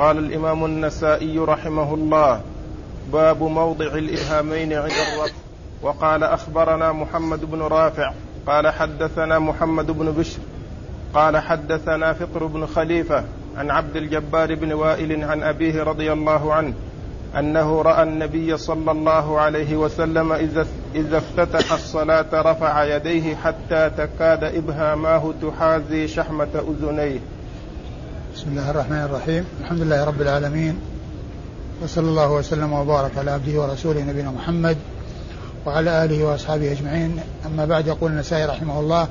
قال الإمام النسائي رحمه الله باب موضع الإبهامين عند الرفع وقال أخبرنا محمد بن رافع قال حدثنا محمد بن بشر قال حدثنا فقر بن خليفة عن عبد الجبار بن وائل عن أبيه رضي الله عنه أنه رأى النبي صلى الله عليه وسلم إذا إذا افتتح الصلاة رفع يديه حتى تكاد إبهاماه تحاذي شحمة أذنيه. بسم الله الرحمن الرحيم، الحمد لله رب العالمين. وصلى الله وسلم وبارك على عبده ورسوله نبينا محمد وعلى آله وأصحابه أجمعين. أما بعد يقول النسائي رحمه الله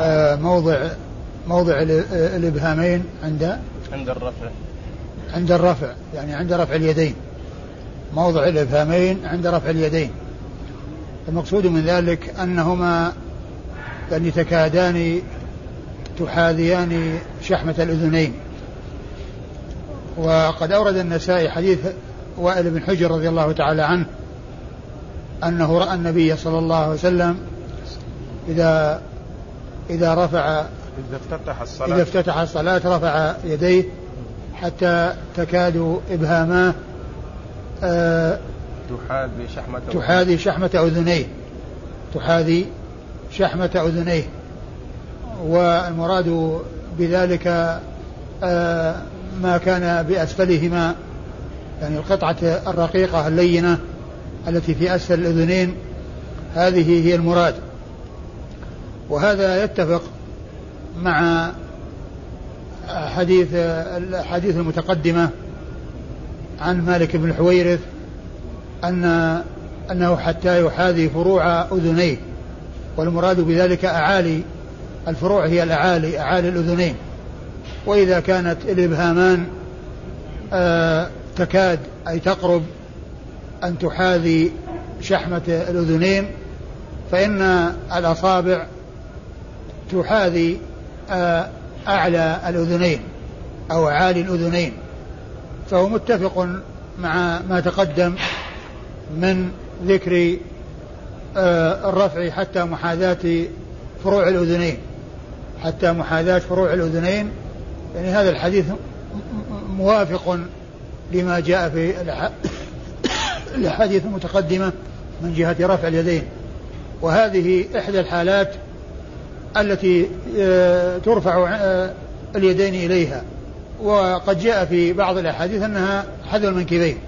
آه، موضع موضع الإبهامين عند عند الرفع. عند الرفع يعني عند رفع اليدين. موضع الإبهامين عند رفع اليدين. المقصود من ذلك أنهما يعني تكادان تحاذيان شحمة الأذنين. وقد أورد النسائي حديث وائل بن حجر رضي الله تعالى عنه أنه رأى النبي صلى الله عليه وسلم إذا إذا رفع إذا افتتح الصلاة. إذا افتتح الصلاة رفع يديه حتى تكاد إبهاماه آه تحاذي شحمة تحاذي شحمة أذنيه تحاذي شحمة أذنيه. والمراد بذلك آه ما كان بأسفلهما يعني القطعة الرقيقة اللينة التي في أسفل الأذنين هذه هي المراد. وهذا يتفق مع حديث الحديث المتقدمة عن مالك بن الحويرث أن أنه حتى يحاذي فروع أذنيه والمراد بذلك أعالي الفروع هي الأعالي أعالي الأذنين. وإذا كانت الإبهامان آه تكاد أي تقرب أن تحاذي شحمة الأذنين فإن الأصابع تحاذي آه أعلى الأذنين أو عالي الأذنين. فهو متفق مع ما تقدم من ذكر آه الرفع حتى محاذاة فروع الأذنين. حتى محاذاة فروع الأذنين. يعني هذا الحديث موافق لما جاء في الأحاديث المتقدمة من جهة رفع اليدين. وهذه إحدى الحالات التي آه، ترفع آه، اليدين إليها. وقد جاء في بعض الأحاديث أنها حذو المنكبين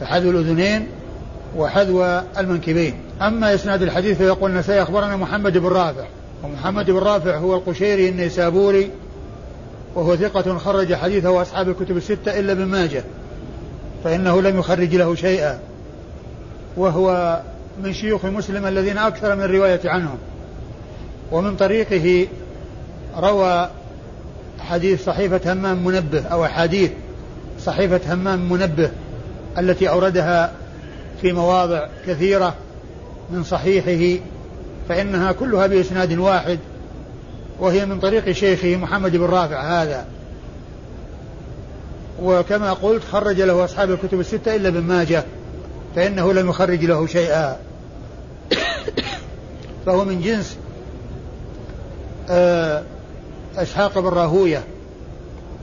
فحذو الأذنين وحذو المنكبين. أما إسناد الحديث فيقول سيخبرنا محمد بن رافع. ومحمد بن رافع هو القشيري النيسابوري وهو ثقة خرج حديثه أصحاب الكتب الستة إلا ابن ماجه فإنه لم يخرج له شيئا وهو من شيوخ مسلم الذين أكثر من الرواية عنهم ومن طريقه روى حديث صحيفة همام منبه أو أحاديث صحيفة همام منبه التي أوردها في مواضع كثيرة من صحيحه فإنها كلها بإسناد واحد وهي من طريق شيخه محمد بن رافع هذا. وكما قلت خرج له أصحاب الكتب الستة إلا ابن ماجه فإنه لم يخرج له شيئا. فهو من جنس آه، إسحاق بن راهوية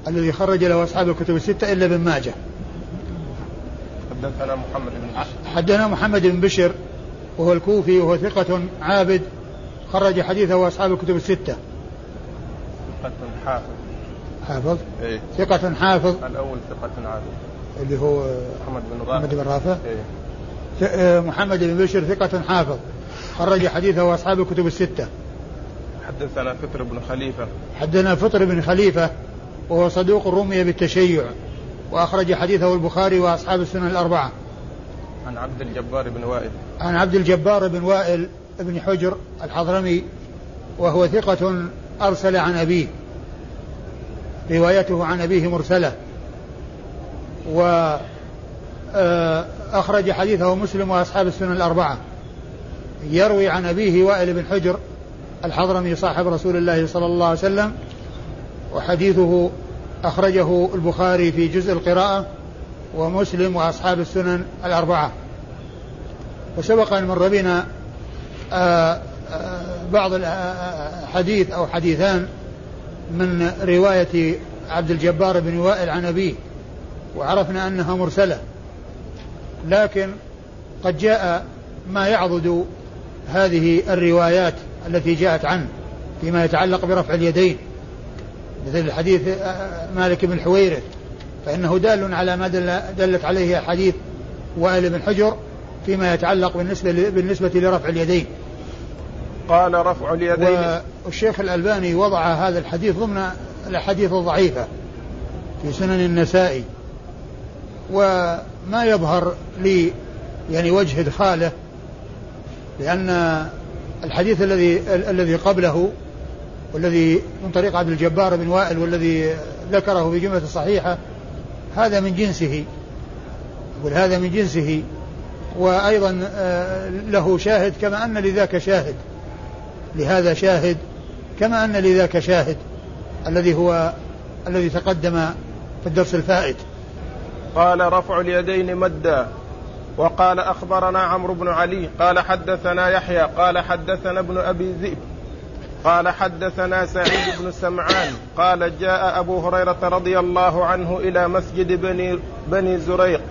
الذي خرج له أصحاب الكتب الستة إلا ابن ماجه. حدثنا محمد بن بشر. حدثنا محمد بن بشر وهو الكوفي وهو ثقة عابد خرج حديثه أصحاب الكتب الستة. ثقة حافظ. حافظ؟ إيه؟ ثقة حافظ. الأول ثقة عابد. اللي هو محمد بن رافع. محمد بن رافع؟ إيه؟ آه، محمد بن بشر ثقة حافظ. خرج حديثه أصحاب الكتب الستة. حدثنا فطر بن خليفة. حدثنا فطر بن خليفة وهو صدوق رمي بالتشيع. وأخرج حديثه البخاري وأصحاب السنن الأربعة. عن عبد الجبار بن وائل. عن عبد الجبار بن وائل بن حجر الحضرمي وهو ثقة أرسل عن أبيه روايته عن أبيه مرسلة. وأخرج آه، حديثه مسلم وأصحاب السنن الأربعة. يروي عن أبيه وائل بن حجر الحضرمي صاحب رسول الله صلى الله عليه وسلم وحديثه أخرجه البخاري في جزء القراءة. ومسلم وأصحاب السنن الأربعة. وسبق أن مر بنا آه، آه، بعض الحديث أو حديثان من رواية عبد الجبار بن وائل عن أبيه وعرفنا أنها مرسلة. لكن قد جاء ما يعضد هذه الروايات التي جاءت عنه فيما يتعلق برفع اليدين مثل حديث مالك بن حويرث. فإنه دال على ما دل دلت عليه حديث وائل بن حجر فيما يتعلق بالنسبة بالنسبة لرفع اليدين. قال رفع اليدين. والشيخ الألباني وضع هذا الحديث ضمن الأحاديث الضعيفة في سنن النسائي. وما يظهر لي يعني وجه إدخاله لأن الحديث الذي الذي قبله والذي من طريق عبد الجبار بن وائل والذي ذكره في جملة الصحيحة هذا من جنسه يقول هذا من جنسه وأيضا آه، له شاهد كما أن لذاك شاهد. لهذا شاهد كما أن لذاك شاهد الذي هو الذي تقدم في الدرس الفائت. قال رفع اليدين مدا. وقال أخبرنا عمرو بن علي قال حدثنا يحيى قال حدثنا ابن أبي ذئب. قال حدثنا سعيد بن سمعان قال جاء أبو هريرة رضي الله عنه إلى مسجد بني, بني زريق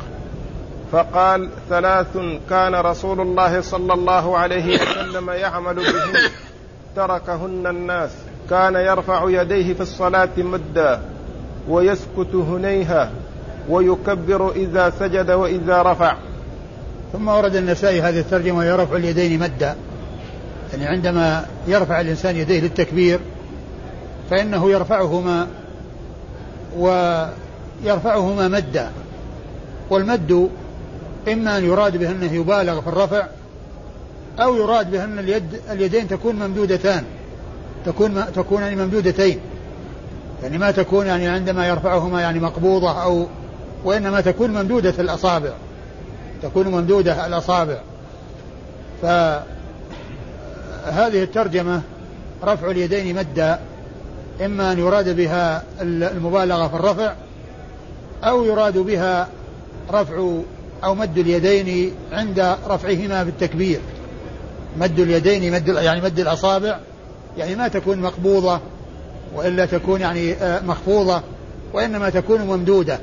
فقال ثلاث كان رسول الله صلى الله عليه وسلم يعمل بهن تركهن الناس. كان يرفع يديه في الصلاة مدا ويسكت هنيها ويكبر إذا سجد وإذا رفع. ثم ورد النسائي هذه الترجمة وهي رفع اليدين مدا. يعني عندما يرفع الإنسان يديه للتكبير فإنه يرفعهما ويرفعهما مدا والمد إما أن يراد به أنه يبالغ في الرفع أو يراد به أن اليد اليدين تكون ممدودتان تكون تكون يعني ممدودتين يعني ما تكون يعني عندما يرفعهما يعني مقبوضة أو وإنما تكون ممدودة الأصابع تكون ممدودة الأصابع. فهذه الترجمة رفع اليدين مدا إما أن يراد بها المبالغة في الرفع أو يراد بها رفع أو مد اليدين عند رفعهما بالتكبير مد اليدين مد يعني مد الأصابع يعني ما تكون مقبوضة وإلا تكون يعني آه، مخفوضة وإنما تكون ممدودة.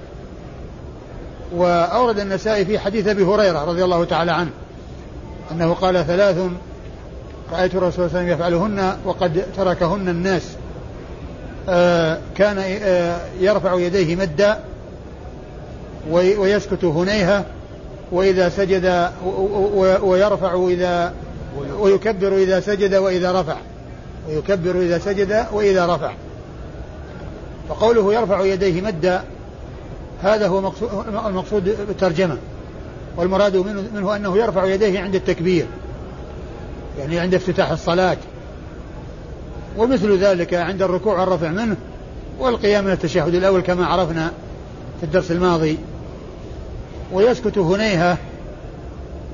وأورد النسائي في حديث أبي هريرة رضي الله تعالى عنه أنه قال ثلاث رأيت الرسول صلى الله عليه وسلم يفعلهن وقد تركهن الناس. آه كان آه يرفع يديه مدا ويسكت هنيها وإذا سجد ويرفع إذا ويكبر إذا سجد وإذا رفع. ويكبر إذا سجد وإذا رفع. فقوله يرفع يديه مدا هذا هو المقصود بالترجمة. والمراد منه أنه يرفع يديه عند التكبير. يعني عند افتتاح الصلاة. ومثل ذلك عند الركوع والرفع منه والقيام من التشهد الأول كما عرفنا في الدرس الماضي. ويسكت هنيها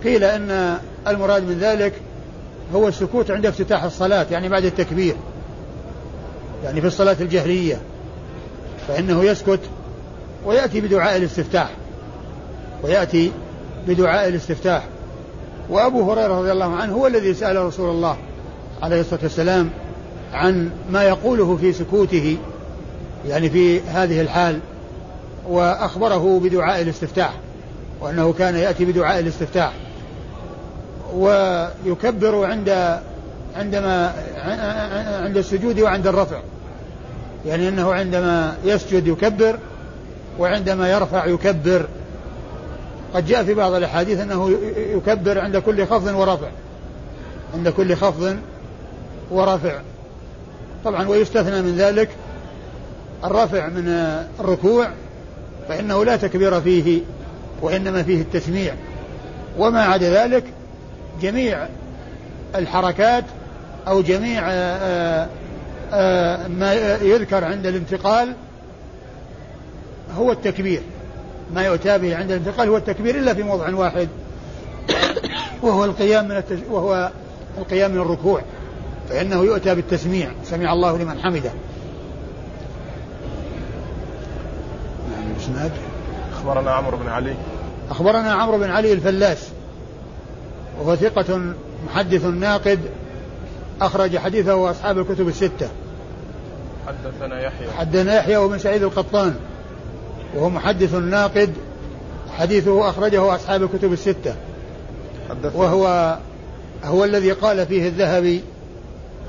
قيل أن المراد من ذلك هو السكوت عند افتتاح الصلاة يعني بعد التكبير يعني في الصلاة الجهرية. فإنه يسكت ويأتي بدعاء الاستفتاح ويأتي بدعاء الاستفتاح. وأبو هريرة رضي الله عنه هو الذي سأل رسول الله عليه الصلاة والسلام عن ما يقوله في سكوته يعني في هذه الحال وأخبره بدعاء الاستفتاح وأنه كان يأتي بدعاء الاستفتاح ويكبر عند عندما عند السجود وعند الرفع يعني أنه عندما يسجد يكبر وعندما يرفع يكبر قد جاء في بعض الأحاديث أنه يكبر عند كل خفض ورفع. عند كل خفض ورفع. طبعا ويستثنى من ذلك الرفع من الركوع فإنه لا تكبير فيه وإنما فيه التسميع. وما عدا ذلك جميع الحركات أو جميع آه، آه، ما يذكر عند الانتقال هو التكبير. ما يؤتى به عند الانتقال هو التكبير إلا في موضع واحد. وهو القيام من التج... وهو القيام من الركوع. فإنه يؤتى بالتسميع. سمع الله لمن حمده. نعم أخبرنا عمرو بن علي. أخبرنا عمرو بن علي الفلاس. وهو ثقة محدث ناقد. أخرج حديثه أصحاب الكتب الستة. حدثنا يحيى. حدثنا يحيى وابن سعيد القطان. وهو محدث ناقد حديثه أخرجه أصحاب الكتب الستة. وهو هو الذي قال فيه الذهبي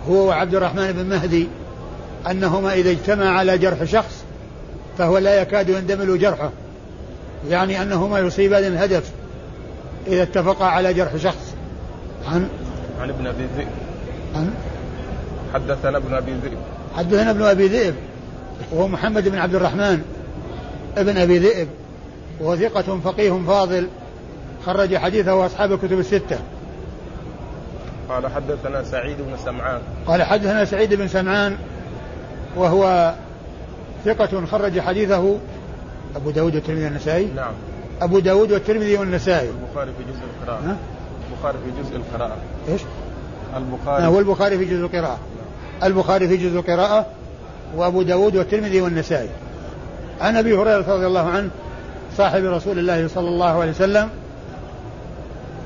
هو وعبد الرحمن بن مهدي أنهما إذا اجتمع على جرح شخص فهو لا يكاد يندمل جرحه. يعني أنهما يصيبان الهدف إذا اتفقا على جرح شخص. عن؟ عن ابن أبي ذئب. عن؟ حدثنا ابن أبي ذئب. حدثنا ابن أبي ذئب وهو محمد بن عبد الرحمن. ابن أبي ذئب وهو ثقة فقيه فاضل خرج حديثه أصحاب الكتب الستة. قال حدثنا سعيد بن سمعان. قال حدثنا سعيد بن سمعان وهو ثقة خرج حديثه أبو داود والترمذي والنسائي. نعم. أبو داود والترمذي والنسائي. البخاري في جزء القراءة. البخاري في جزء القراءة. إيش؟ البخاري. هو البخاري في جزء القراءة. البخاري في جزء القراءة وأبو داود والترمذي والنسائي. عن أبي هريرة رضي الله عنه صاحب رسول الله صلى الله عليه وسلم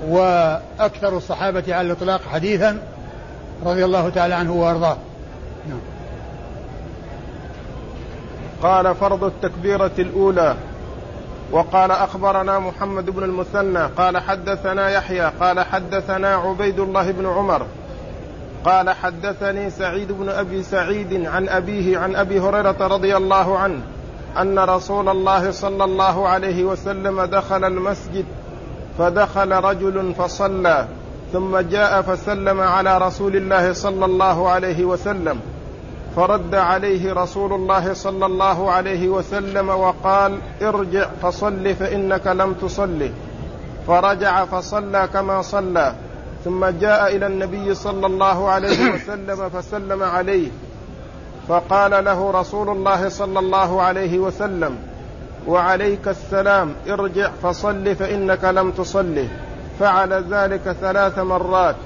وأكثر الصحابة على الإطلاق حديثا رضي الله تعالى عنه وأرضاه. نعم. قال فرض التكبيرة الأولى. وقال أخبرنا محمد بن المثنى. قال حدثنا يحيى. قال حدثنا عبيد الله بن عمر. قال حدثني سعيد بن أبي سعيد عن أبيه عن أبي هريرة رضي الله عنه. أن رسول الله صلى الله عليه وسلم دخل المسجد فدخل رجل فصلى ثم جاء فسلم على رسول الله صلى الله عليه وسلم. فرد عليه رسول الله صلى الله عليه وسلم وقال ارجع فصل فإنك لم تصل. فرجع فصلى كما صلى ثم جاء إلى النبي صلى الله عليه وسلم فسلم عليه. فقال له رسول الله صلى الله عليه وسلم وعليك السلام ارجع فصل فإنك لم تصل. فعل ذلك ثلاث مرات.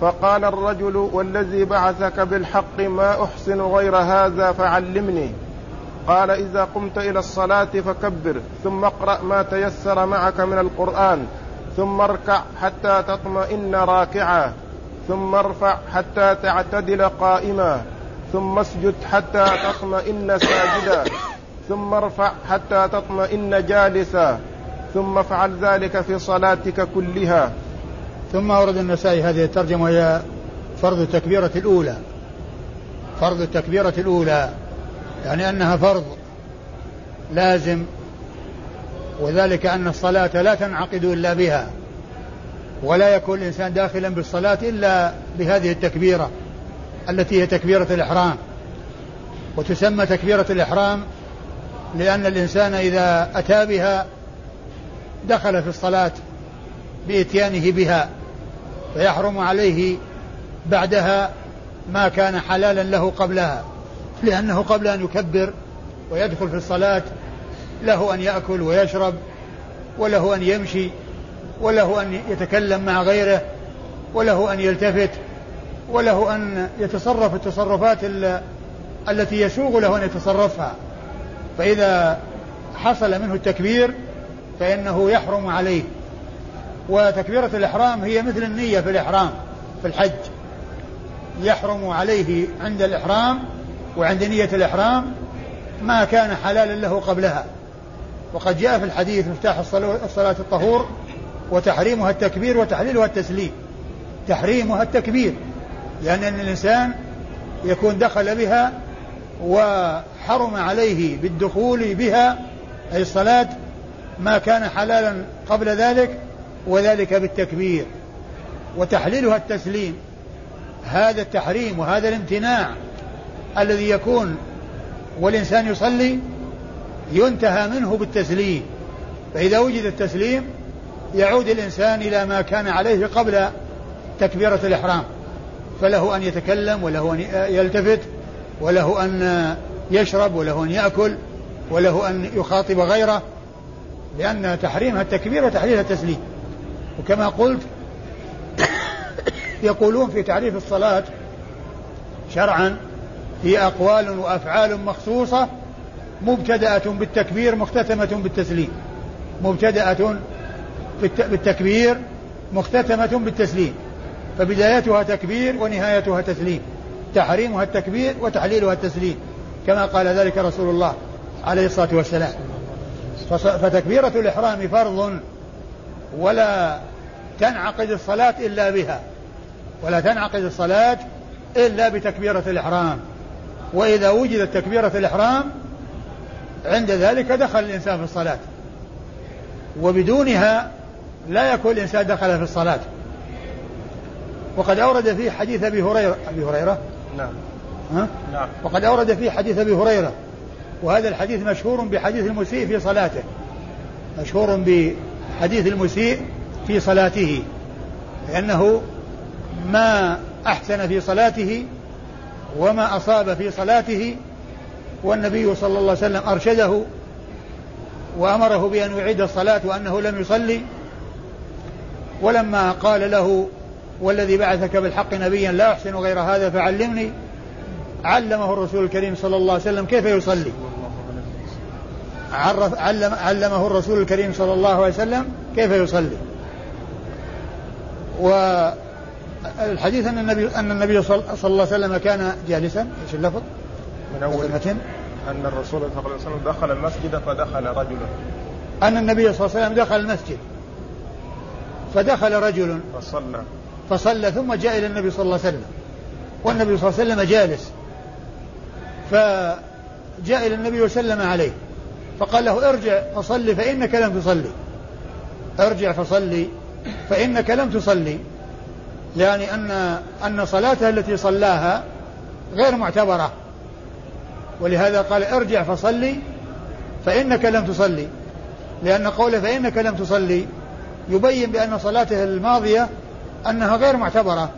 فقال الرجل والذي بعثك بالحق ما أحسن غير هذا فعلمني. قال إذا قمت إلى الصلاة فكبر ثم اقرأ ما تيسر معك من القرآن ثم اركع حتى تطمئن راكعا ثم ارفع حتى تعتدل قائما. ثم اسجد حتى تطمئن ساجدا. ثم ارفع حتى تطمئن جالسا. ثم افعل ذلك في صلاتك كلها. ثم أورد النسائي هذه الترجمة وهي فرض التكبيرة الأولى. فرض التكبيرة الأولى. يعني أنها فرض لازم. وذلك أن الصلاة لا تنعقد إلا بها. ولا يكون الإنسان داخلا بالصلاة إلا بهذه التكبيرة. التي هي تكبيرة الإحرام. وتسمى تكبيرة الإحرام لأن الإنسان إذا أتى بها دخل في الصلاة بإتيانه بها فيحرم عليه بعدها ما كان حلالا له قبلها لأنه قبل أن يكبر ويدخل في الصلاة له أن يأكل ويشرب وله أن يمشي وله أن يتكلم مع غيره وله أن يلتفت وله أن يتصرف التصرفات التي يسوغ له أن يتصرفها. فإذا حصل منه التكبير فإنه يحرم عليه. وتكبيرة الإحرام هي مثل النية في الإحرام في الحج. يحرم عليه عند الإحرام وعند نية الإحرام ما كان حلالا له قبلها. وقد جاء في الحديث مفتاح الصلاة الطهور وتحريمها التكبير وتحليلها التسليم. تحريمها التكبير. لأن الإنسان يكون دخل بها وحرم عليه بالدخول بها أي الصلاة ما كان حلالا قبل ذلك وذلك بالتكبير وتحليلها التسليم. هذا التحريم وهذا الامتناع الذي يكون والإنسان يصلي ينتهى منه بالتسليم. فإذا وجد التسليم يعود الإنسان إلى ما كان عليه قبل تكبيرة الإحرام. فله أن يتكلم وله أن يلتفت وله أن يشرب وله أن يأكل وله أن يخاطب غيره لأن تحريمها التكبير وتحليلها التسليم. وكما قلت يقولون في تعريف الصلاة شرعا هي أقوال وأفعال مخصوصة مبتدأة بالتكبير مختتمة بالتسليم. مبتدأة بالتكبير مختتمة بالتسليم. فبدايتها تكبير ونهايتها تسليم. تحريمها التكبير وتحليلها التسليم كما قال ذلك رسول الله عليه الصلاة والسلام. فتكبيرة الإحرام فرض ولا تنعقد الصلاة إلا بها ولا تنعقد الصلاة إلا بتكبيرة الإحرام. وإذا وجدت تكبيرة الإحرام عند ذلك دخل الإنسان في الصلاة وبدونها لا يكون الإنسان دخل في الصلاة. وقد أورد فيه حديث أبي هريرة أبي هريرة. نعم. ها؟ نعم. وقد أورد فيه حديث أبي هريرة. وهذا الحديث مشهور بحديث المسيء في صلاته. مشهور بحديث المسيء في صلاته. لأنه ما أحسن في صلاته وما أصاب في صلاته والنبي صلى الله عليه وسلم أرشده وأمره بأن يعيد الصلاة وأنه لم يصلي. ولما قال له والذي بعثك بالحق نبيا لا أحسن غير هذا فعلمني. علمه الرسول الكريم صلى الله عليه وسلم كيف يصلي؟ عرف علم علمه الرسول الكريم صلى الله عليه وسلم كيف يصلي؟ والحديث أن النبي أن النبي صلى الله عليه وسلم كان جالسا إيش اللفظ؟ من أول أن الرسول صلى الله عليه وسلم دخل المسجد فدخل رجل. أن النبي صلى الله عليه وسلم دخل المسجد. فدخل رجل. فصلى. فصلى ثم جاء إلى النبي صلى الله عليه وسلم. والنبي صلى الله عليه وسلم جالس. فجاء إلى النبي وسلم عليه. فقال له ارجع فصلي فإنك لم تصلي. ارجع فصلي فإنك لم تصلي. يعني أن أن صلاته التي صلاها غير معتبرة. ولهذا قال ارجع فصلي فإنك لم تصلي. لأن قوله فإنك لم تصلي يبين بأن صلاته الماضية أنها غير معتبرة.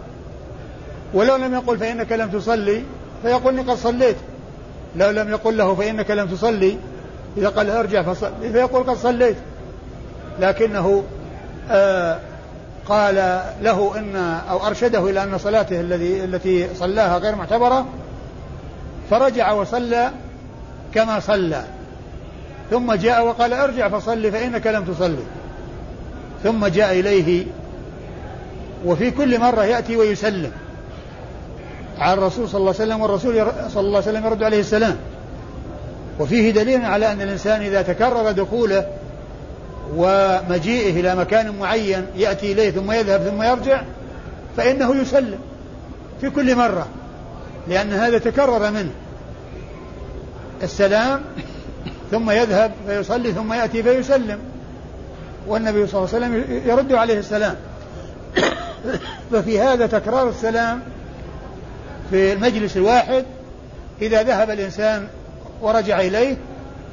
ولو لم يقل فإنك لم تصلي فيقول قد صليت. لو لم يقل له فإنك لم تصلي إذا قال ارجع فصلي فيقول قد صليت. لكنه آه قال له إن أو أرشده إلى أن صلاته الذي التي صلاها غير معتبرة فرجع وصلى كما صلى. ثم جاء وقال ارجع فصلي فإنك لم تصلي. ثم جاء إليه وفي كل مرة يأتي ويسلم. على الرسول صلى الله عليه وسلم والرسول صلى الله عليه وسلم يرد عليه السلام. وفيه دليل على أن الإنسان إذا تكرر دخوله ومجيئه إلى مكان معين يأتي إليه ثم يذهب ثم يرجع فإنه يسلم في كل مرة لأن هذا تكرر منه. السلام ثم يذهب فيصلي ثم يأتي فيسلم. والنبي صلى الله عليه وسلم يرد عليه السلام. ففي هذا تكرار السلام في المجلس الواحد إذا ذهب الإنسان ورجع إليه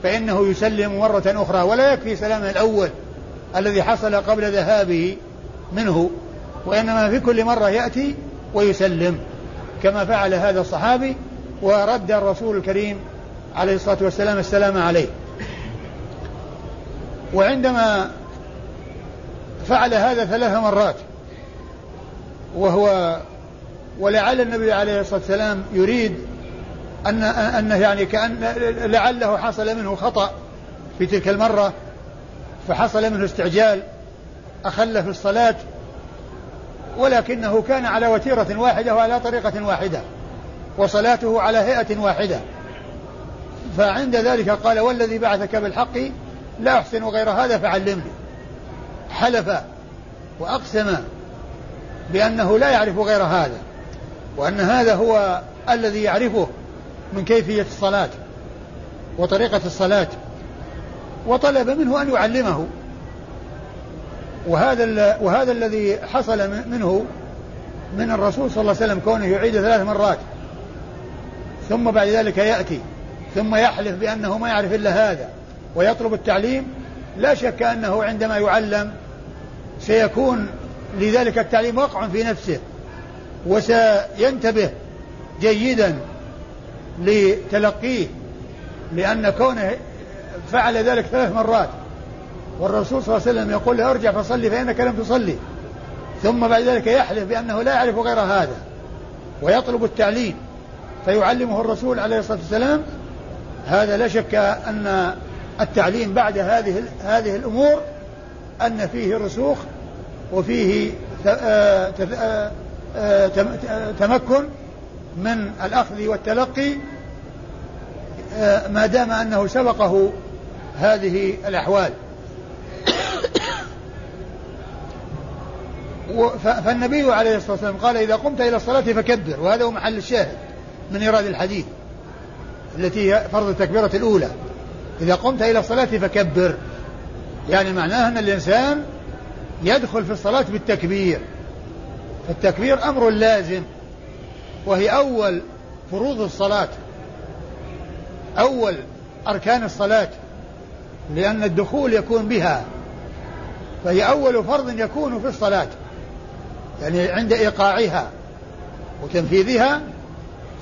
فإنه يسلم مرة أخرى ولا يكفي سلامه الأول الذي حصل قبل ذهابه منه وإنما في كل مرة يأتي ويسلم كما فعل هذا الصحابي ورد الرسول الكريم عليه الصلاة والسلام السلام عليه. وعندما فعل هذا ثلاث مرات. وهو ولعل النبي عليه الصلاة والسلام يريد أن أنه يعني كأن لعله حصل منه خطأ في تلك المرة فحصل منه استعجال أخل في الصلاة ولكنه كان على وتيرة واحدة وعلى طريقة واحدة وصلاته على هيئة واحدة. فعند ذلك قال والذي بعثك بالحق لا أحسن غير هذا فعلمني حلف وأقسم بأنه لا يعرف غير هذا وأن هذا هو الذي يعرفه من كيفية الصلاة وطريقة الصلاة وطلب منه أن يعلمه. وهذا وهذا الذي حصل منه من الرسول صلى الله عليه وسلم كونه يعيد ثلاث مرات ثم بعد ذلك يأتي ثم يحلف بأنه ما يعرف إلا هذا ويطلب التعليم لا شك أنه عندما يعلم سيكون لذلك التعليم وقع في نفسه وسينتبه جيدا لتلقيه لأن كونه فعل ذلك ثلاث مرات. والرسول صلى الله عليه وسلم يقول له ارجع فصلي فإنك لم تصلي. ثم بعد ذلك يحلف بأنه لا يعرف غير هذا ويطلب التعليم. فيعلمه الرسول عليه الصلاة والسلام هذا لا شك أن التعليم بعد هذه هذه الأمور أن فيه رسوخ وفيه آه، آه، آه، تمكن من الأخذ والتلقي ما دام أنه سبقه هذه الأحوال. فالنبي عليه الصلاة والسلام قال إذا قمت إلى الصلاة فكبر وهذا هو محل الشاهد من إيراد الحديث التي هي فرض التكبيرة الأولى. إذا قمت إلى الصلاة فكبر. يعني معناه أن الإنسان يدخل في الصلاة بالتكبير. التكبير أمر لازم وهي أول فروض الصلاة أول أركان الصلاة لأن الدخول يكون بها فهي أول فرض يكون في الصلاة يعني عند إيقاعها وتنفيذها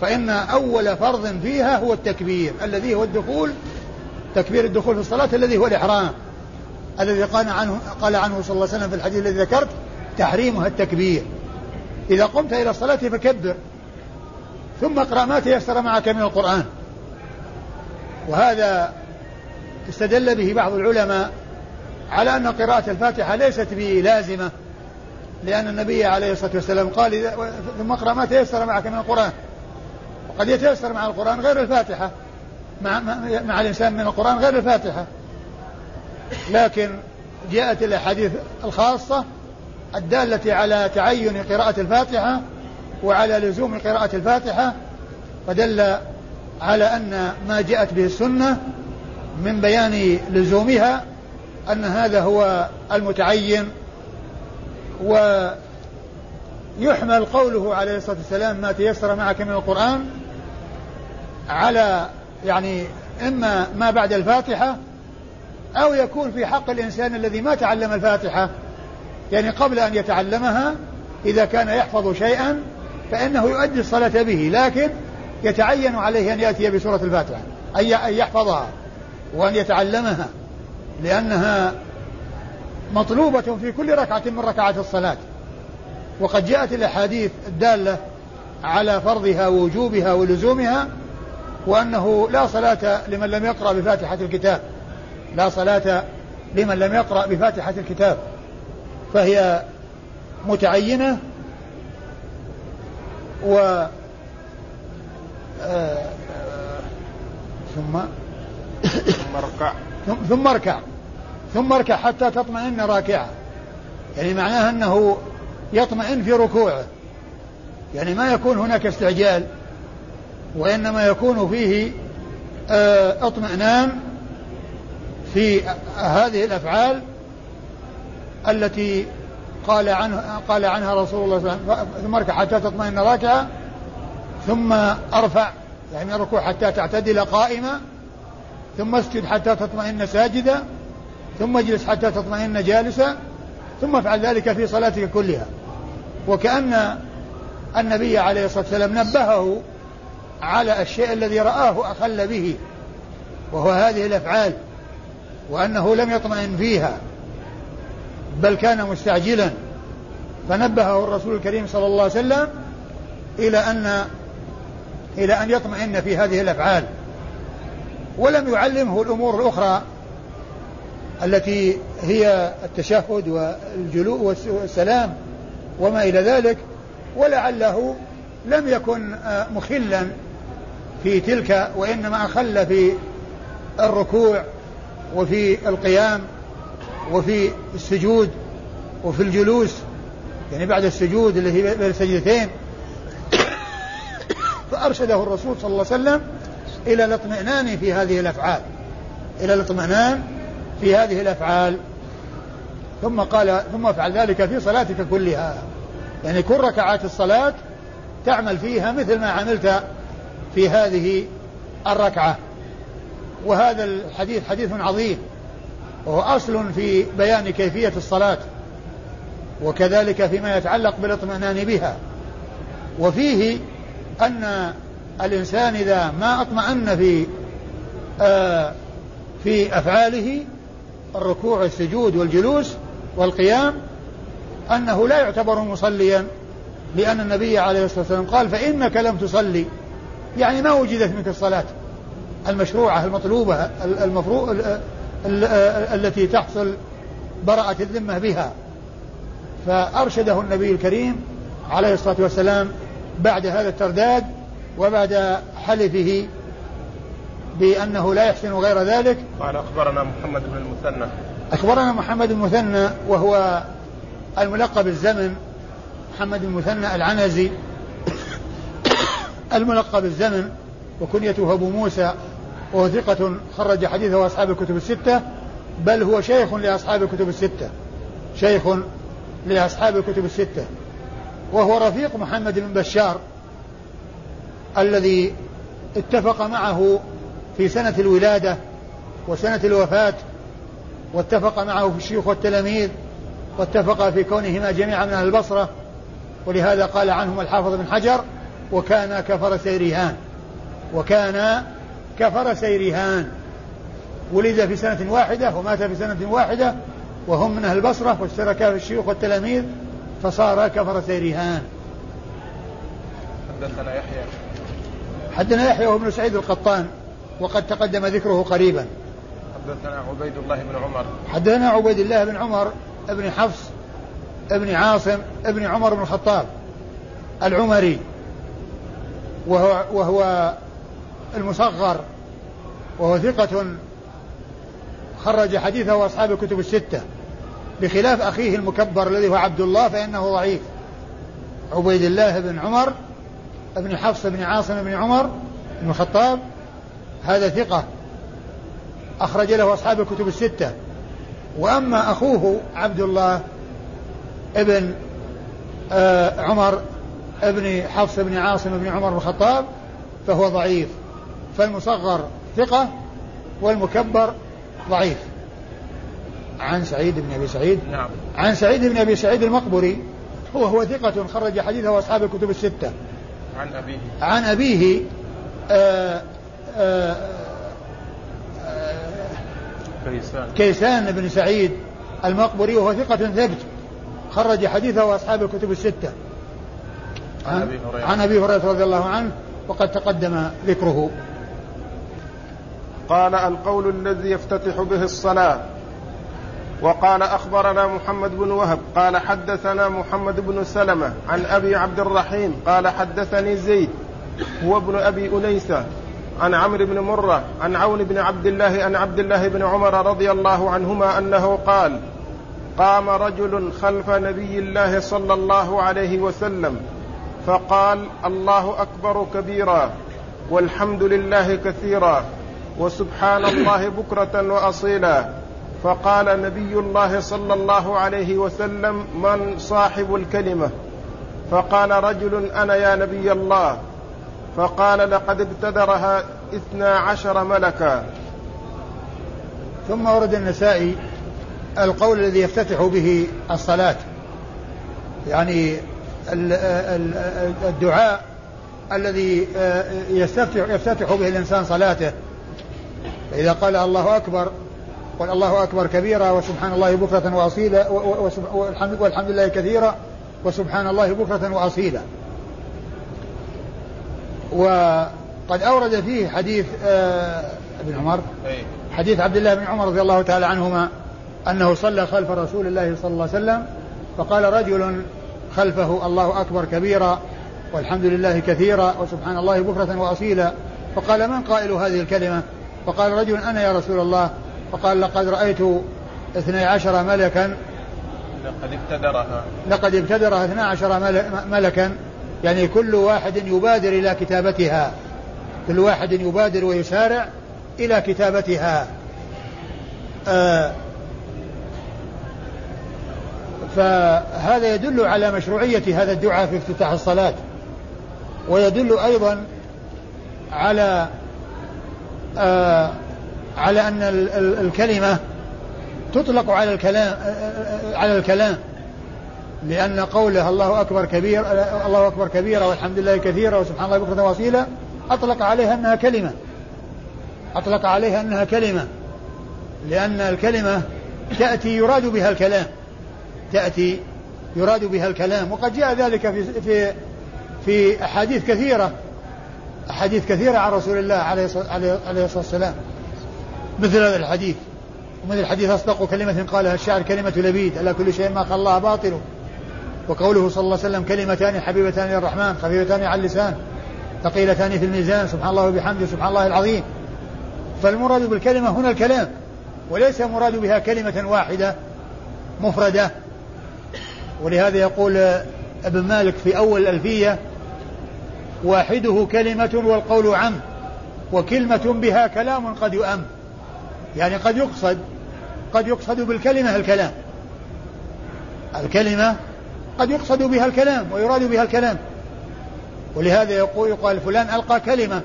فإن أول فرض فيها هو التكبير الذي هو الدخول تكبير الدخول في الصلاة الذي هو الإحرام. الذي قال عنه قال عنه صلى الله عليه وسلم في الحديث الذي ذكرت تحريمها التكبير. إذا قمت إلى الصلاة فكبر ثم اقرأ ما تيسر معك من القرآن. وهذا استدل به بعض العلماء على أن قراءة الفاتحة ليست بلازمة لأن النبي عليه الصلاة والسلام قال ثم اقرأ ما تيسر معك من القرآن. وقد يتيسر مع القرآن غير الفاتحة مع, مع الإنسان من القرآن غير الفاتحة. لكن جاءت الأحاديث الخاصة الدالة على تعين قراءة الفاتحة وعلى لزوم قراءة الفاتحة فدل على أن ما جاءت به السنة من بيان لزومها أن هذا هو المتعين ويحمل قوله عليه الصلاة والسلام ما تيسر معك من القرآن على يعني إما ما بعد الفاتحة أو يكون في حق الإنسان الذي ما تعلم الفاتحة يعني قبل أن يتعلمها إذا كان يحفظ شيئا فإنه يؤدي الصلاة به لكن يتعين عليه أن يأتي بسورة الفاتحة أي أن يحفظها وأن يتعلمها لأنها مطلوبة في كل ركعة من ركعات الصلاة. وقد جاءت الأحاديث الدالة على فرضها ووجوبها ولزومها وأنه لا صلاة لمن لم يقرأ بفاتحة الكتاب. لا صلاة لمن لم يقرأ بفاتحة الكتاب فهي متعينة و آه، ثم؟ ثم اركع. ثم اركع. ثم اركع حتى تطمئن راكعة. يعني معناها أنه يطمئن في ركوعه. يعني ما يكون هناك استعجال وإنما يكون فيه آه، اطمئنان في هذه الأفعال التي قال عنه قال عنها رسول الله صلى الله عليه وسلم ثم اركع حتى تطمئن راكعة ثم ارفع يعني الركوع حتى تعتدل قائمة ثم اسجد حتى تطمئن ساجدا ثم اجلس حتى تطمئن جالسا ثم افعل ذلك في صلاتك كلها. وكأن النبي عليه الصلاة والسلام نبهه على الشيء الذي رآه أخل به وهو هذه الأفعال. وأنه لم يطمئن فيها بل كان مستعجلا. فنبهه الرسول الكريم صلى الله عليه وسلم إلى أن إلى أن يطمئن في هذه الأفعال. ولم يعلمه الأمور الأخرى التي هي التشهد والجلوء والسلام وما إلى ذلك ولعله لم يكن مخلا في تلك وإنما أخل في الركوع وفي القيام وفي السجود وفي الجلوس يعني بعد السجود اللي هي بين السجدتين. فأرشده الرسول صلى الله عليه وسلم إلى الاطمئنان في هذه الأفعال إلى الاطمئنان في هذه الأفعال. ثم قال ثم افعل ذلك في صلاتك كلها. يعني كل ركعات الصلاة تعمل فيها مثل ما عملت في هذه الركعة. وهذا الحديث حديث عظيم وهو أصل في بيان كيفية الصلاة وكذلك فيما يتعلق بالاطمئنان بها. وفيه أن الإنسان إذا ما أطمأن في آه في أفعاله الركوع والسجود والجلوس والقيام أنه لا يعتبر مصليا لأن النبي عليه الصلاة والسلام قال فإنك لم تصلي. يعني ما وجدت منك الصلاة. المشروعة المطلوبة المفروض التي تحصل براءة الذمة بها. فأرشده النبي الكريم عليه الصلاة والسلام بعد هذا الترداد وبعد حلفه بأنه لا يحسن غير ذلك. قال أخبرنا محمد بن المثنى. أخبرنا محمد المثنى وهو الملقب الزمن محمد المثنى العنزي. الملقب الزمن وكنيته أبو موسى وهو ثقة خرج حديثه أصحاب الكتب الستة بل هو شيخ لأصحاب الكتب الستة. شيخ لأصحاب الكتب الستة. وهو رفيق محمد بن بشار الذي اتفق معه في سنة الولادة وسنة الوفاة واتفق معه في الشيوخ والتلاميذ واتفق في كونهما جميعا من أهل البصرة. ولهذا قال عنهم الحافظ بن حجر وكان كفر سيريهان وكان كفر سيريهان. ولد في سنة واحدة ومات في سنة واحدة وهم من أهل البصرة واشتركا في الشيوخ والتلاميذ فصار كفر سيريهان. حدثنا يحيى. حدثنا يحيى وابن سعيد القطان وقد تقدم ذكره قريبا. حدثنا عبيد الله بن عمر. حدثنا عبيد الله بن عمر بن حفص بن عاصم بن عمر بن الخطاب العمري وهو, وهو المصغر وهو ثقة خرج حديثه أصحاب الكتب الستة. بخلاف أخيه المكبر الذي هو عبد الله فإنه ضعيف. عبيد الله بن عمر بن حفص بن عاصم بن عمر بن الخطاب هذا ثقة. أخرج له أصحاب الكتب الستة. وأما أخوه عبد الله ابن آه عمر ابن حفص بن عاصم بن عمر بن الخطاب فهو ضعيف. فالمصغر ثقة والمكبر ضعيف. عن سعيد بن أبي سعيد. نعم. عن سعيد بن أبي سعيد المقبري هو هو ثقة خرج حديثه أصحاب الكتب الستة. عن أبيه. عن أبيه آآ آآ آآ كيسان. كيسان بن سعيد المقبري وهو ثقة ثبت خرج حديثه أصحاب الكتب الستة. عن أبي هريرة. عن أبي هريرة رضي الله عنه وقد تقدم ذكره. قال القول الذي يفتتح به الصلاة. وقال أخبرنا محمد بن وهب قال حدثنا محمد بن سلمة عن أبي عبد الرحيم قال حدثني زيد هو ابن أبي أنيسة عن عمرو بن مرة عن عون بن عبد الله عن عبد الله بن عمر رضي الله عنهما أنه قال قام رجل خلف نبي الله صلى الله عليه وسلم فقال الله أكبر كبيرا والحمد لله كثيرا. وسبحان الله بكرة وأصيلا. فقال نبي الله صلى الله عليه وسلم من صاحب الكلمة؟ فقال رجل أنا يا نبي الله. فقال لقد ابتدرها اثنا عشر ملكا. ثم ورد النسائي القول الذي يفتتح به الصلاة. يعني الدعاء الذي يفتتح يفتتح به الإنسان صلاته. فإذا قال الله أكبر قل الله أكبر كبيرا وسبحان الله بكرة وأصيلا والحمد, لله كثيرا وسبحان الله بكرة وأصيلا. وقد أورد فيه حديث ابن عمر حديث عبد الله بن عمر رضي الله تعالى عنهما أنه صلى خلف رسول الله صلى الله عليه وسلم فقال رجل خلفه الله أكبر كبيرا والحمد لله كثيرا وسبحان الله بكرة وأصيلا فقال من قائل هذه الكلمة؟ فقال رجل أنا يا رسول الله. فقال لقد رأيت اثني عشر ملكا. لقد ابتدرها. لقد ابتدرها اثني عشر ملكا. يعني كل واحد يبادر إلى كتابتها. كل واحد يبادر ويسارع إلى كتابتها. آه فهذا يدل على مشروعية هذا الدعاء في افتتاح الصلاة. ويدل أيضا على آه على أن الكلمة تطلق على الكلام على الكلام. لأن قوله الله أكبر كبير الله أكبر كبيرا والحمد لله كثيرا وسبحان الله بكرة وأصيلا أطلق عليها أنها كلمة. أطلق عليها أنها كلمة. لأن الكلمة تأتي يراد بها الكلام. تأتي يراد بها الكلام. وقد جاء ذلك في في في أحاديث كثيرة. أحاديث كثيرة عن رسول الله عليه الصلاة والسلام. مثل هذا الحديث. ومثل الحديث أصدق كلمة قالها الشاعر كلمة لبيد. ألا كل شيء ما الله باطل. وقوله صلى الله عليه وسلم كلمتان حبيبتان للرحمن خفيفتان على اللسان ثقيلتان في الميزان سبحان الله وبحمده سبحان الله العظيم. فالمراد بالكلمة هنا الكلام. وليس مراد بها كلمة واحدة مفردة. ولهذا يقول ابن مالك في أول الألفية واحدة كلمة والقول عم وكلمة بها كلام قد يؤم. يعني قد يقصد قد يقصد بالكلمة الكلام. الكلمة قد يقصد بها الكلام ويراد بها الكلام. ولهذا يقول يقال فلان ألقى كلمة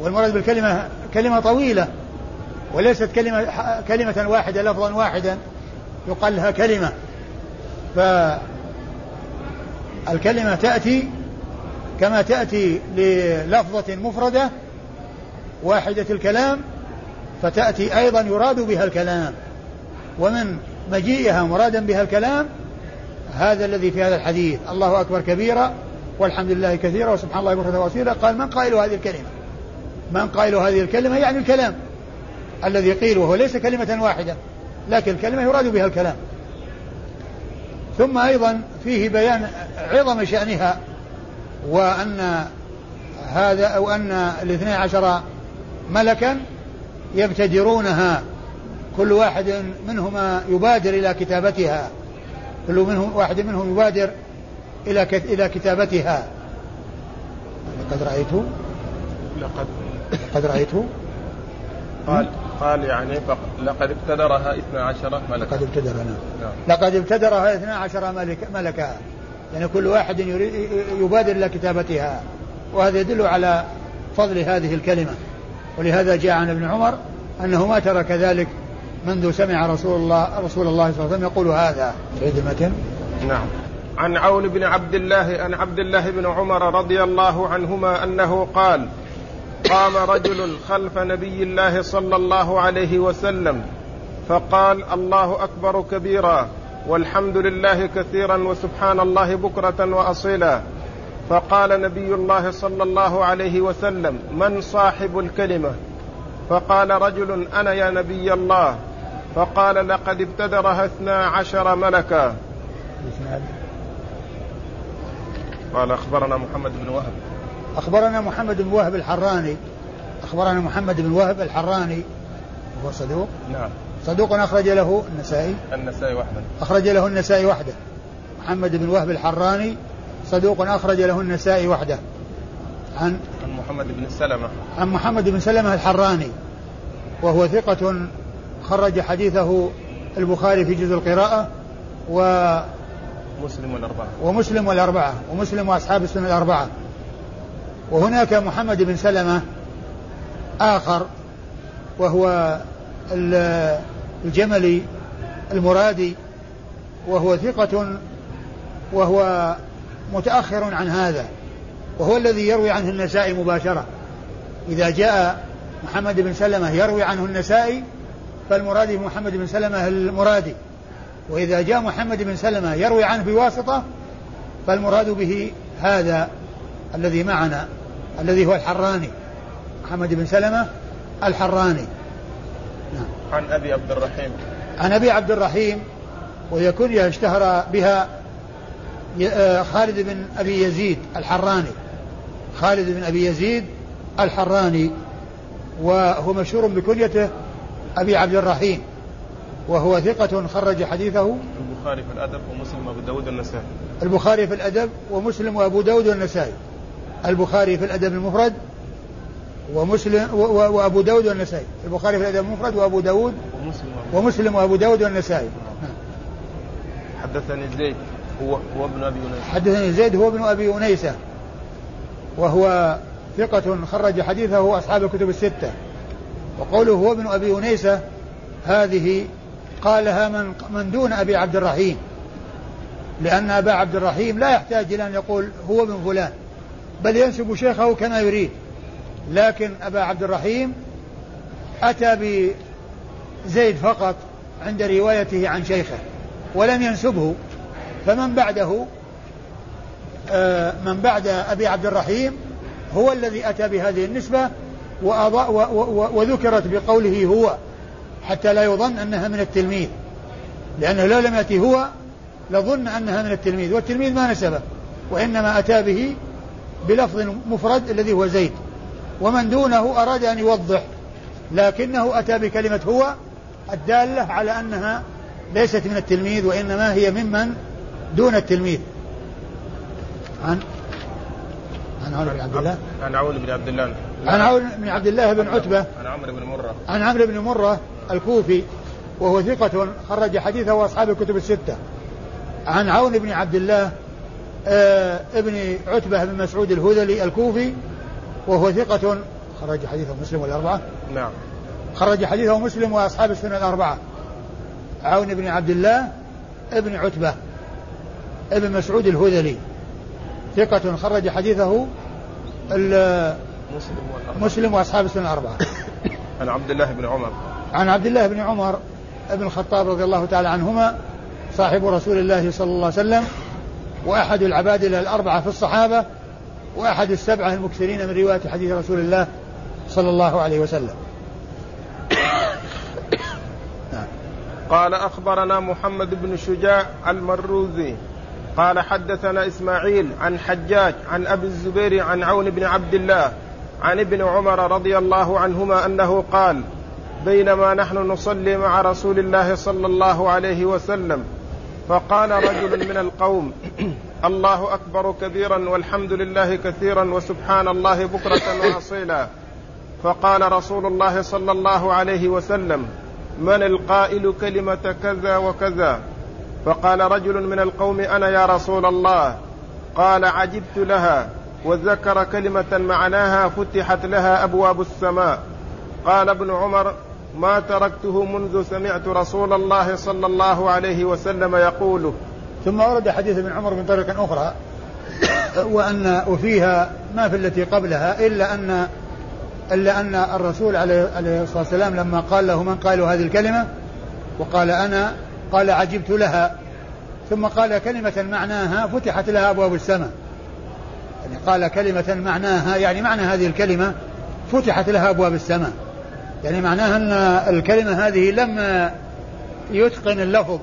والمراد بالكلمة كلمة طويلة وليست كلمة كلمة واحدة لفظا واحدا يقال لها كلمة. فالكلمة تأتي كما تأتي للفظة مفردة واحدة الكلام فتأتي أيضا يراد بها الكلام. ومن مجيئها مرادا بها الكلام هذا الذي في هذا الحديث. الله أكبر كبيرا والحمد لله كثيرا وسبحان الله بكرة وأصيلا قال من قائل هذه الكلمة؟ من قائل هذه الكلمة يعني الكلام الذي قيل وهو ليس كلمة واحدة لكن الكلمة يراد بها الكلام. ثم أيضا فيه بيان عظم شأنها. وأن هذا أو أن الاثني عشر ملكا يبتدرونها. كل واحد منهما يبادر إلى كتابتها. كل منهم واحد منهم يبادر إلى إلى كتابتها. لقد رأيته لقد لقد رأيته قال قال يعني لقد ابتدرها اثنا عشر ملكا. لقد ابتدرها نعم. لقد ابتدرها اثنا عشر ملك ملكا. يعني كل واحد يريد يبادر إلى كتابتها. وهذا يدل على فضل هذه الكلمة. ولهذا جاء عن ابن عمر أنه ما ترك ذلك منذ سمع رسول الله رسول الله صلى الله عليه وسلم يقول هذا. تعيد المتن؟ نعم. عن عون بن عبد الله عن عبد الله بن عمر رضي الله عنهما أنه قال قام رجل خلف نبي الله صلى الله عليه وسلم فقال الله أكبر كبيرا. والحمد لله كثيرا وسبحان الله بكرة وأصيلا. فقال نبي الله صلى الله عليه وسلم من صاحب الكلمة؟ فقال رجل أنا يا نبي الله. فقال لقد ابتدرها اثنا عشر ملكا. قال أخبرنا محمد بن وهب. أخبرنا محمد بن وهب الحراني. أخبرنا محمد بن وهب الحراني. هو صدوق؟ نعم. صدوق أخرج له النسائي. النسائي وحده. أخرج له النسائي وحده. محمد بن وهب الحراني صدوق أخرج له النسائي وحده. عن عن محمد بن سلمة. عن محمد بن سلمة الحراني. وهو ثقة خرج حديثه البخاري في جزء القراءة و مسلم والأربعة. ومسلم والأربعة. ومسلم وأصحاب السنة الأربعة. وهناك محمد بن سلمة آخر. وهو الجملي المرادي وهو ثقة وهو متأخر عن هذا وهو الذي يروي عنه النسائي مباشرة. إذا جاء محمد بن سلمة يروي عنه النسائي فالمرادي محمد بن سلمة المرادي. وإذا جاء محمد بن سلمة يروي عنه بواسطة فالمراد به هذا الذي معنا الذي هو الحراني. محمد بن سلمة الحراني. نعم. عن أبي عبد الرحيم. عن أبي عبد الرحيم وهي كنية اشتهر بها آه، خالد بن أبي يزيد الحراني. خالد بن أبي يزيد الحراني وهو مشهور بكنيته أبي عبد الرحيم وهو ثقة خرج حديثه. البخاري في الأدب ومسلم وأبو داود والنسائي. البخاري في الأدب ومسلم وأبو داود والنسائي. البخاري في الأدب المفرد ومسلم وأبو داود والنسائي. البخاري في الأدب المفرد وأبو داود ومسلم ومسلم وأبو داود والنسائي. حدثني زيد هو هو ابن أبي أنيسة حدثني زيد هو ابن أبي أنيسة وهو ثقة خرج حديثه أصحاب الكتب الستة. وقوله هو ابن أبي أنيسة هذه قالها من من دون أبي عبد الرحيم. لأن أبا عبد الرحيم لا يحتاج إلى أن يقول هو من فلان بل ينسب شيخه كما يريد. لكن أبا عبد الرحيم أتى بزيد فقط عند روايته عن شيخه ولم ينسبه فمن بعده آه، من بعد أبي عبد الرحيم هو الذي أتى بهذه النسبة وذكرت بقوله هو حتى لا يظن أنها من التلميذ. لأنه لو لم يأتي هو لظن أنها من التلميذ والتلميذ ما نسبه وإنما أتى به بلفظ مفرد الذي هو زيد. ومن دونه أراد أن يوضح لكنه أتى بكلمة هو الدالة على أنها ليست من التلميذ وإنما هي ممن دون التلميذ. عن عن عون بن عبد الله. عن عون بن عبد الله. عن عون بن عبد الله بن عتبة. عن عمرو بن مرة. عن عمرو بن مرة الكوفي وهو ثقة خرج حديثه وأصحاب الكتب الستة. عن عون بن عبد الله آه ابن عتبة بن مسعود الهذلي الكوفي وهو ثقة. خرج حديثه مسلم والأربعة. نعم. خرج حديثه مسلم وأصحاب السنة الأربعة. عون بن عبد الله ابن عتبة ابن مسعود الهذلي. ثقة. خرج حديثه مسلم وأصحاب السنة الأربعة. عن عبد الله بن عمر. عن عبد الله بن عمر بن الخطاب رضي الله تعالى عنهما صاحب رسول الله صلى الله عليه وسلم وأحد العبادلة الأربعة في الصحابة وأحد السبعة المكثرين من رواية حديث رسول الله صلى الله عليه وسلم. قال أخبرنا محمد بن شجاع المروزي قال حدثنا إسماعيل عن حجاج عن أبي الزبير عن عون بن عبد الله عن ابن عمر رضي الله عنهما أنه قال بينما نحن نصلي مع رسول الله صلى الله عليه وسلم فقال رجل من القوم الله أكبر كبيرا والحمد لله كثيرا وسبحان الله بكرة واصيلا. فقال رسول الله صلى الله عليه وسلم من القائل كلمة كذا وكذا؟ فقال رجل من القوم أنا يا رسول الله. قال عجبت لها. وذكر كلمة معناها فتحت لها أبواب السماء. قال ابن عمر ما تركته منذ سمعت رسول الله صلى الله عليه وسلم يقوله ثم ورد حديث ابن عمر من طريق أخرى وأن وفيها ما في التي قبلها إلا أن إلا أن الرسول عليه, الصلاة والسلام لما قال له من قال هذه الكلمة وقال أنا قال عجبت لها. ثم قال كلمة معناها فتحت لها أبواب السماء. يعني قال كلمة معناها يعني معنى هذه الكلمة فتحت لها أبواب السماء. يعني معناها أن الكلمة هذه لم يتقن اللفظ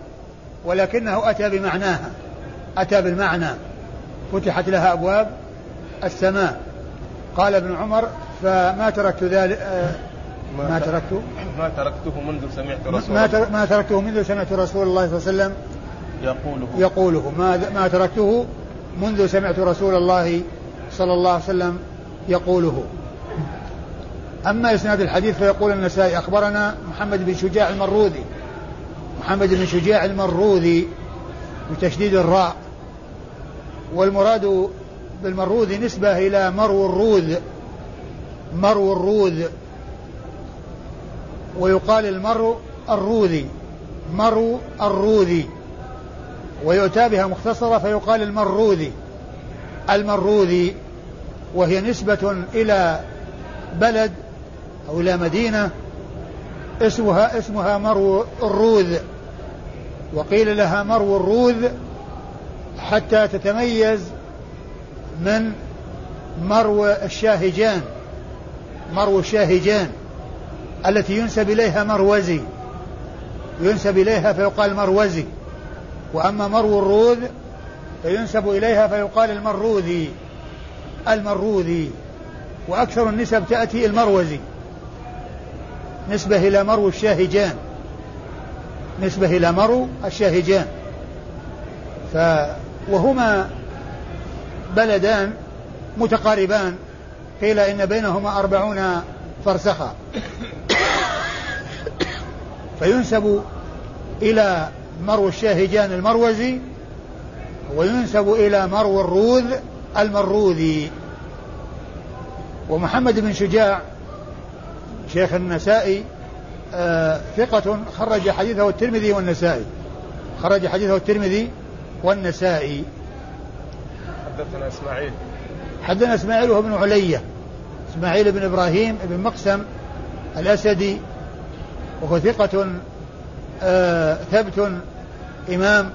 ولكنه أتى بمعناها أتى بالمعنى. فتحت لها أبواب السماء. قال ابن عمر فما تركت ذلك آه، ما تركت ما تركته منذ سمعت رسول ما ما تركته منذ سمعت رسول الله صلى الله عليه وسلم. يقوله. يقوله. ما ما تركته منذ سمعت رسول الله صلى الله عليه وسلم. يقوله. أما إسناد الحديث فيقول النسائي أخبرنا محمد بن شجاع المروذي محمد بن شجاع المروذي بتشديد الراء. والمراد بالمروذي نسبة إلى مرو الروذ مرو الروذ ويقال المرو الروذي مرو الروذي ويؤتى بها مختصرة فيقال المروذي المروذي وهي نسبة إلى بلد أو إلى مدينة اسمها اسمها مرو الروذ. وقيل لها مرو الروذ حتى تتميز من مرو الشاهجان مرو الشاهجان التي ينسب إليها مروزي. ينسب إليها فيقال مروزي. وأما مرو الروذ فينسب إليها فيقال المروذي المروذي. وأكثر النسب تأتي المروزي. نسبة إلى مرو الشاهجان. نسبة إلى مرو الشاهجان. ف وهما بلدان متقاربان. قيل إن بينهما أربعون فرسخا. فينسب إلى مرو الشاهجان المروزي وينسب إلى مرو الروذ المروذي. ومحمد بن شجاع شيخ النسائي آه ثقة خرج حديثه الترمذي والنسائي. خرج حديثه الترمذي والنسائي. حدثنا إسماعيل. حدثنا إسماعيل وهو ابن علية. إسماعيل بن إبراهيم بن مقسم الأسدي. وهو ثقة آه ثبت إمام.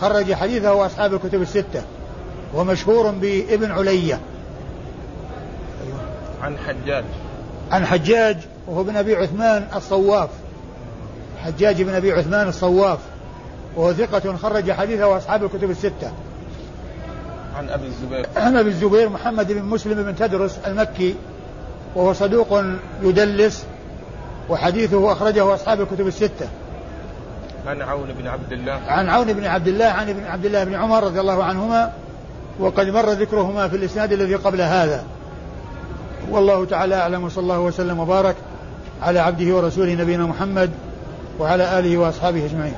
خرج حديثه أصحاب الكتب الستة. ومشهور بابن علية. عن حجاج. عن حجاج. وهو بن أبي عثمان الصواف. حجاج بن أبي عثمان الصواف. وهو ثقة خرج حديثه أصحاب الكتب الستة. عن أبي الزبير. عن أبي الزبير محمد بن مسلم بن تدرس المكي. وهو صدوق يدلس. وحديثه أخرجه أصحاب الكتب الستة. عن عون بن عبد الله. عن عون بن عبد الله عن ابن عبد الله بن عمر رضي الله عنهما. وقد مر ذكرهما في الإسناد الذي قبل هذا. والله تعالى أعلم وصلى الله وسلم وبارك. على عبده ورسوله نبينا محمد وعلى آله وأصحابه أجمعين.